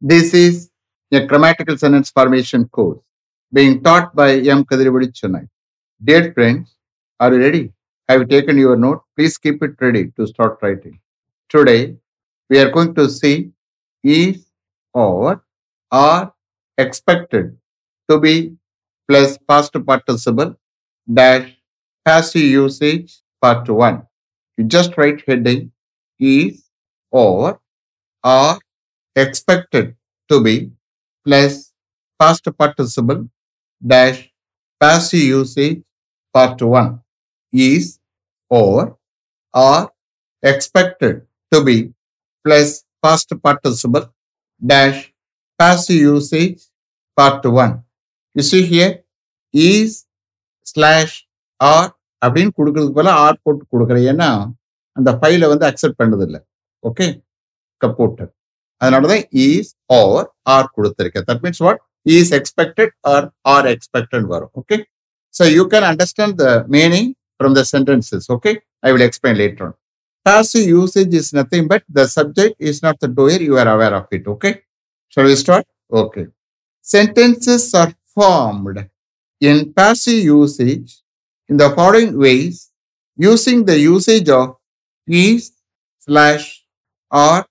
This is a grammatical sentence formation course being taught by M. Kadirivadi Chennai. Dear friends, are you ready? Have you taken your note? Please keep it ready to start writing. Today, we are going to see is or are expected to be plus past participle dash passive usage part 1. You just write heading is or are expected to be plus past participle dash passive usage part 1 is or are expected to be plus past participle dash passive usage part 1 you see here is slash are அப்படின்னு கொடுக்கறதுக்கு போல R போட்டு கொடுக்குறேன் ஏன்னா அந்த ஃபைலை வந்து accept பண்ணதில்லை ஓகே கப்போட்டர் அதனாலதான் இஸ் ஆர் ஆர் கொடுத்திருக்கேன் that means what is expected are are expected வரும் okay so you can understand the meaning from the sentences okay I will explain later on passive usage is nothing but the subject is not the doer you are aware of it okay shall we start okay sentences are formed in passive usage in the following ways using the usage of is slash are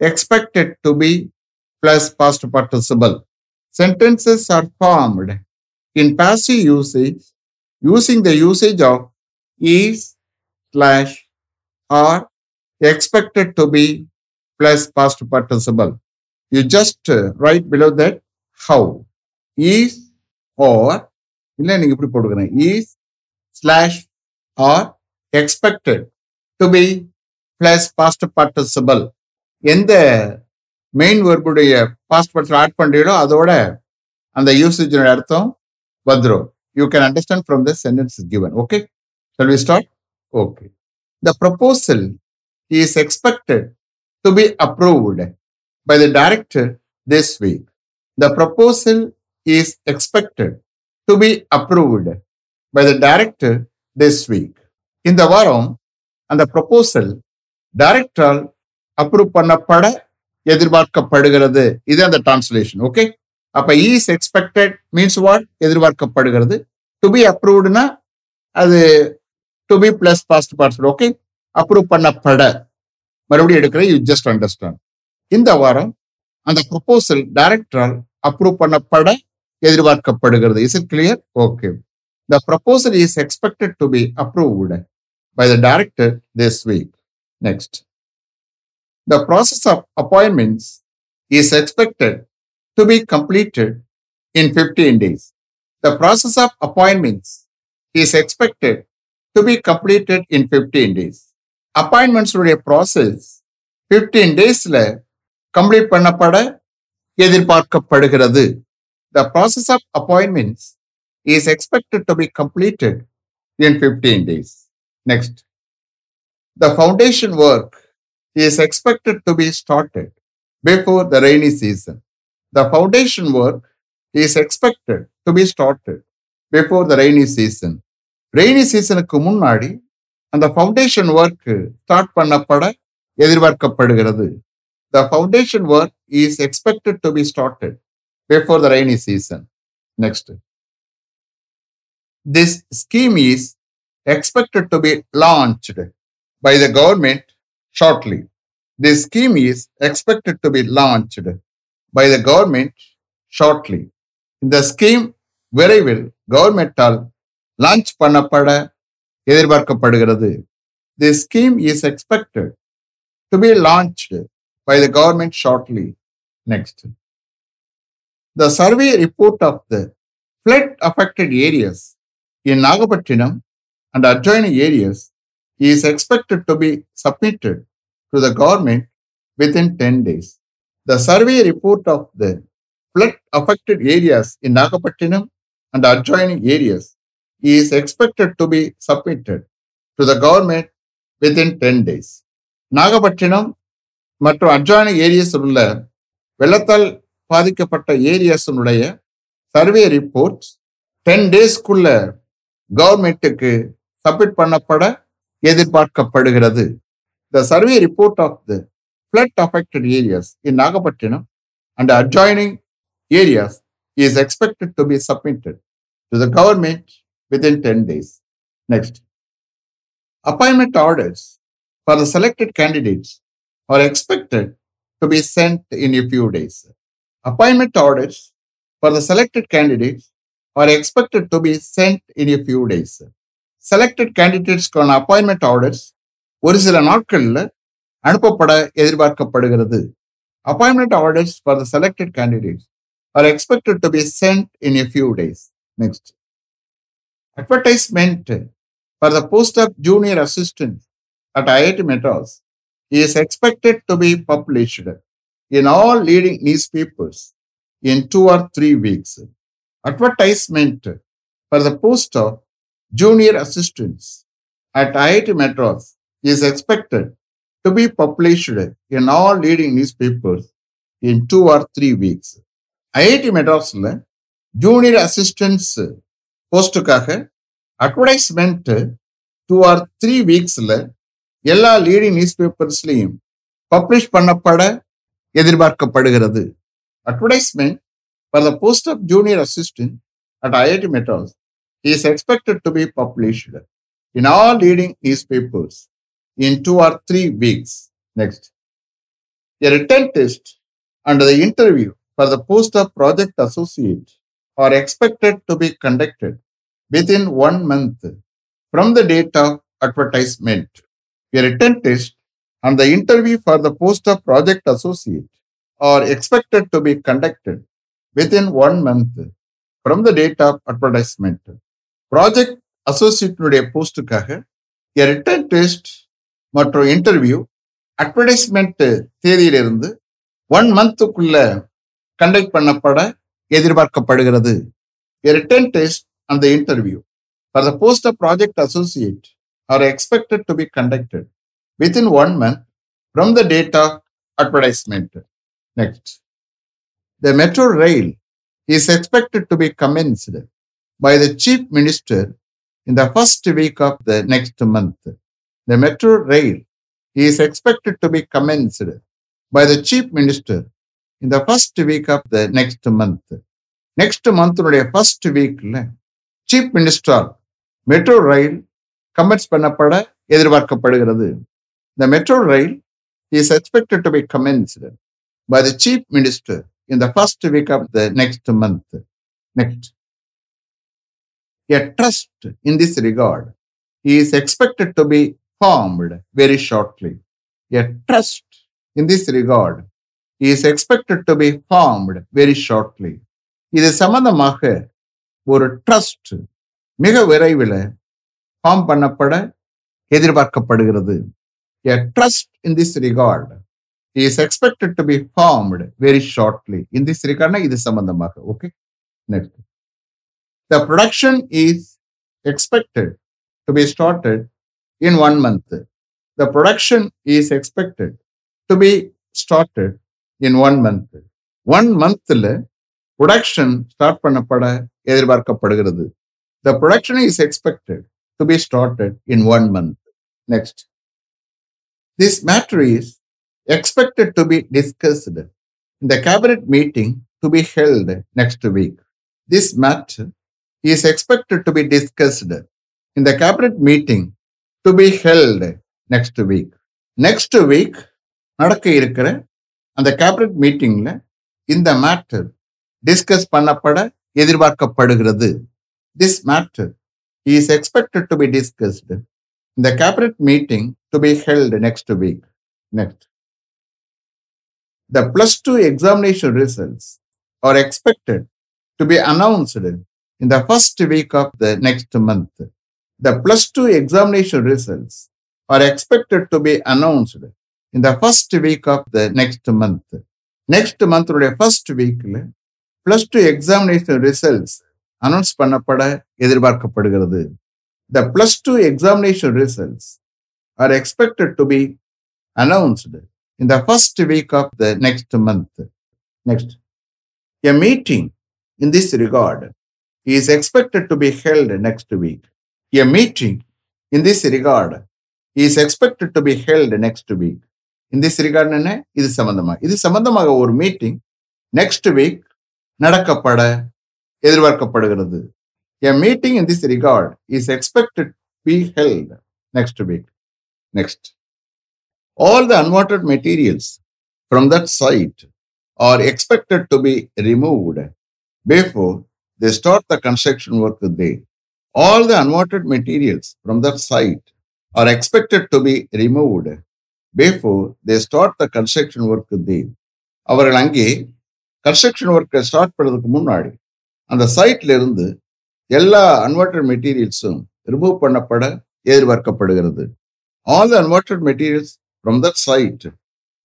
expected to be plus past participle sentences are formed in passive usage using the usage of is slash are expected to be plus past participle. You just uh, write below that how is or இல்லை நீங்க இப்படி போட்டுக்கிறேன் is slash or expected to be plus past participle எந்த main வேர்புடைய past person add பண்ணுறீங்களோ அதோட அந்த யூசேஜினோட அர்த்தம் வந்துடும் you can understand from the sentence given okay shall we start okay the proposal is expected to be approved by the director this week the proposal is expected to be approved by the director this week இந்த வாரம் அந்த proposal டைரக்டரால் approve பண்ணப்பட எதிர்பார்க்கப்படுகிறது. இது அந்த translation okay அப்ப is expected means what எதிர்பார்க்கப்படுகிறது. To be அப்ரூவ்டுனா அது to be plus past participle okay approve பண்ணப்பட. மறுபடியும் எடுக்கிற யூ ஜஸ்ட் அண்டர்ஸ்டாண்ட் இந்த வாரம் அந்த ப்ரொபோசல் டைரக்டரால் அப்ரூவ் பண்ணப்பட எதிர்பார்க்கப்படுகிறது. Is it clear okay the proposal is expected to be approved by the director this week next the process of appointments is expected to be completed in fifteen days the process of appointments is expected to be completed in 15 days. Appointments process 15 டேஸில் complete பண்ணப்பட எதிர்பார்க்கப்படுகிறது. The process of appointments is expected to be completed in 15 days next the foundation work is expected to be started before the rainy season the foundation work is expected to be started before the rainy season rainy சீசனுக்கு முன்னாடி அந்த foundation work start பண்ணப்பட எதிர்பார்க்கப்படுகிறது the foundation work is expected to be started before the rainy season next this scheme is expected to be launched by the government shortly The scheme is expected to be launched by the government shortly இந்த scheme விரைவில் கவர்மெண்டால் launch பண்ணப்பட எதிர்பார்க்கப்படுகிறது. The scheme is expected to be launched by the government shortly next the survey report of the flood affected areas in Nagapattinam and adjoining areas is expected to be submitted to the government within ten days the survey report of the flood affected areas in Nagapattinam and adjoining ஏரியாஸ் is expected to be submitted to the government within 10 days. Nagapattinam மற்றும் adjoining areas உள்ள வெள்ளத்தால் பாதிக்கப்பட்ட ஏரியாஸினுடைய survey reports ten டேஸ்க்குள்ள கவர்மெண்ட்டுக்கு submit பண்ணப்பட எதிர்பார்க்கப்படுகிறது the survey report of the flood affected areas in Nagapattinam and adjoining areas is expected to be submitted to the government within ten days next appointment orders for the selected candidates are expected to be sent in a few days. Appointment orders for the selected candidates are expected to be sent in a few days. Selected கேண்டிடேட்ஸ்க்கான appointment orders ஒரு சில நாட்களில் அனுப்பப்பட எதிர்பார்க்கப்படுகிறது. Appointment orders for the selected candidates are expected to be sent in a few days next advertisement for the post of junior assistant at IIT Madras is expected to be published in in leading news papers in two or three weeks advertisement for the post of junior assistants at IIT Madras is expected to be published in all leading newspapers in two or three weeks. IIT மெட்ராஸ்ல junior assistance போஸ்ட்டுக்காக advertisement two or three வீக்ஸ்ல எல்லா leading news பேப்பர்ஸ்லையும் publish பண்ணப்பட எதிர்பார்க்கப்படுகிறது advertisement for the post of junior assistant at IIT Madras is expected to be published in all leading newspapers in two or three weeks. Next. A written test and the interview for the post of project associate are expected to be conducted within one month from the date of advertisement. A written test and the interview for the post of project associate are expected to be conducted within one month from the date of advertisement. Project அசோசியேட்டினுடைய போஸ்ட்டுக்காக written test மற்றும் interview advertisement தேதியிலிருந்து one மந்த்துக்குள்ள conduct பண்ணப்பட எதிர்பார்க்கப்படுகிறது written test அந்த interview for the post of project associate are expected to be conducted within one month from the date of advertisement next the metro rail is expected to be commenced by the chief minister in the first week of the next month. The metro rail is expected to be commenced by the chief minister in the first week of the next month. Next மந்த்னுடைய first வீக்ல chief minister metro rail commence பண்ணப்பட எதிர்பார்க்கப்படுகிறது the metro rail is expected to be commenced by the chief minister in the first week of the next month next a trust in this regard is expected to be formed very shortly a trust in this regard is expected to be formed very shortly இது சம்பந்தமாக ஒரு trust மிக விரைவில் form பண்ணப்பட எதிர்பார்க்கப்படுகிறது a trust in this regard is expected to be formed very shortly in this ரிகார்ட்னா இது சம்பந்தமாக okay next The production is expected to be started in one month. The production is expected to be started in one month. One monthல production start பண்ணப்பட எதிர்பார்க்கப்படுகிறது. The production is expected to be started in one month. Next. This matter is expected to be discussed in the cabinet meeting to be held next week. This matter is expected to be discussed in the cabinet meeting to be held next week. Next week நடக்க இருக்கிற அந்த cabinet மீட்டிங்ல இந்த matter discuss பண்ணப்பட எதிர்பார்க்கப்படுகிறது this matter is expected to be discussed in the cabinet meeting to be held next week next The plus two examination results are expected to be announced in the first week of the next next the plus two two results are expected expected to be announced in the first week of the next மந்த்துடைய first வீக்கில் plus two examination results announce பண்ணப்பட எதிர்பார்க்கப்படுகிறது the plus two examination results are expected to be announced in the the first week of the next month next a meeting in this regard regard is expected to be held next week. A meeting in this regard is expected to be held next week. In this regard என்ன இது சம்பந்தமா இது சம்பந்தமாக ஒரு meeting next week நடக்கப்பட எதிர்பார்க்கப்படுகிறது A meeting in this regard is expected to be held next week. Next. All the unwanted materials from that site are expected to be removed before they start the construction work there. All the unwanted materials from that site are expected to be removed before they start the construction work there. அவர்கள் அங்கே construction ஒர்க்கை start பண்ணுறதுக்கு முன்னாடி அந்த சைட்ல இருந்து எல்லா unwanted மெட்டீரியல்ஸும் remove பண்ணப்பட எதிர்பார்க்கப்படுகிறது all the unwanted materials from that site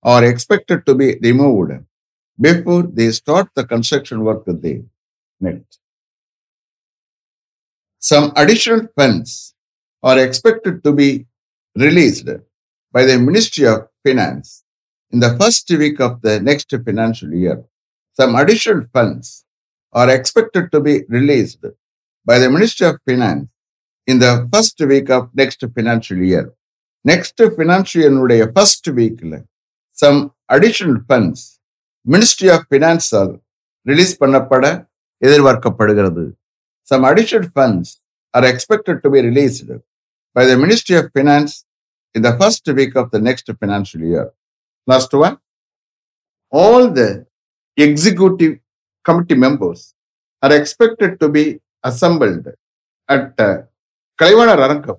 are expected to be removed before they start the construction work they next Some additional funds are expected to be released by the Ministry of Finance in the first week of the next financial year. Some additional funds are expected to be released by the Ministry of Finance in the first week of next financial year. Next financial year உடைய first weekல some additional funds Ministry of Finance ஆல் release பண்ணப்பட எதிர்பார்க்கப்படுகிறது some additional funds are expected to be released by the Ministry of Finance in the first week of the next financial year. Last one. All the executive committee members are expected to be assembled at uh, Kalivana Rarankam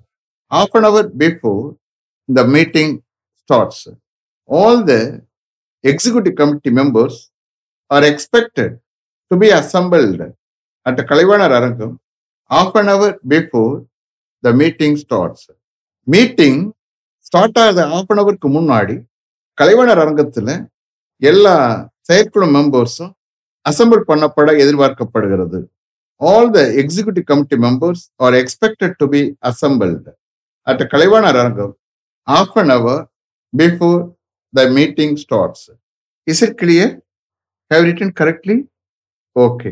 half an hour before the meeting starts. All the executive committee members are expected to be assembled at Kalaivanar அரங்கம் half an hour before the meeting starts. Meeting start ஆகுது half an அவருக்கு முன்னாடி. கலைவாணர் அரங்கத்தில் எல்லா செயற்குழு மெம்பர்ஸும் assemble பண்ணப்பட எதிர்பார்க்கப்படுகிறது. All the executive committee members are expected to be assembled at Kalaivanar Arangam half an hour before the meeting starts is it clear have written correctly okay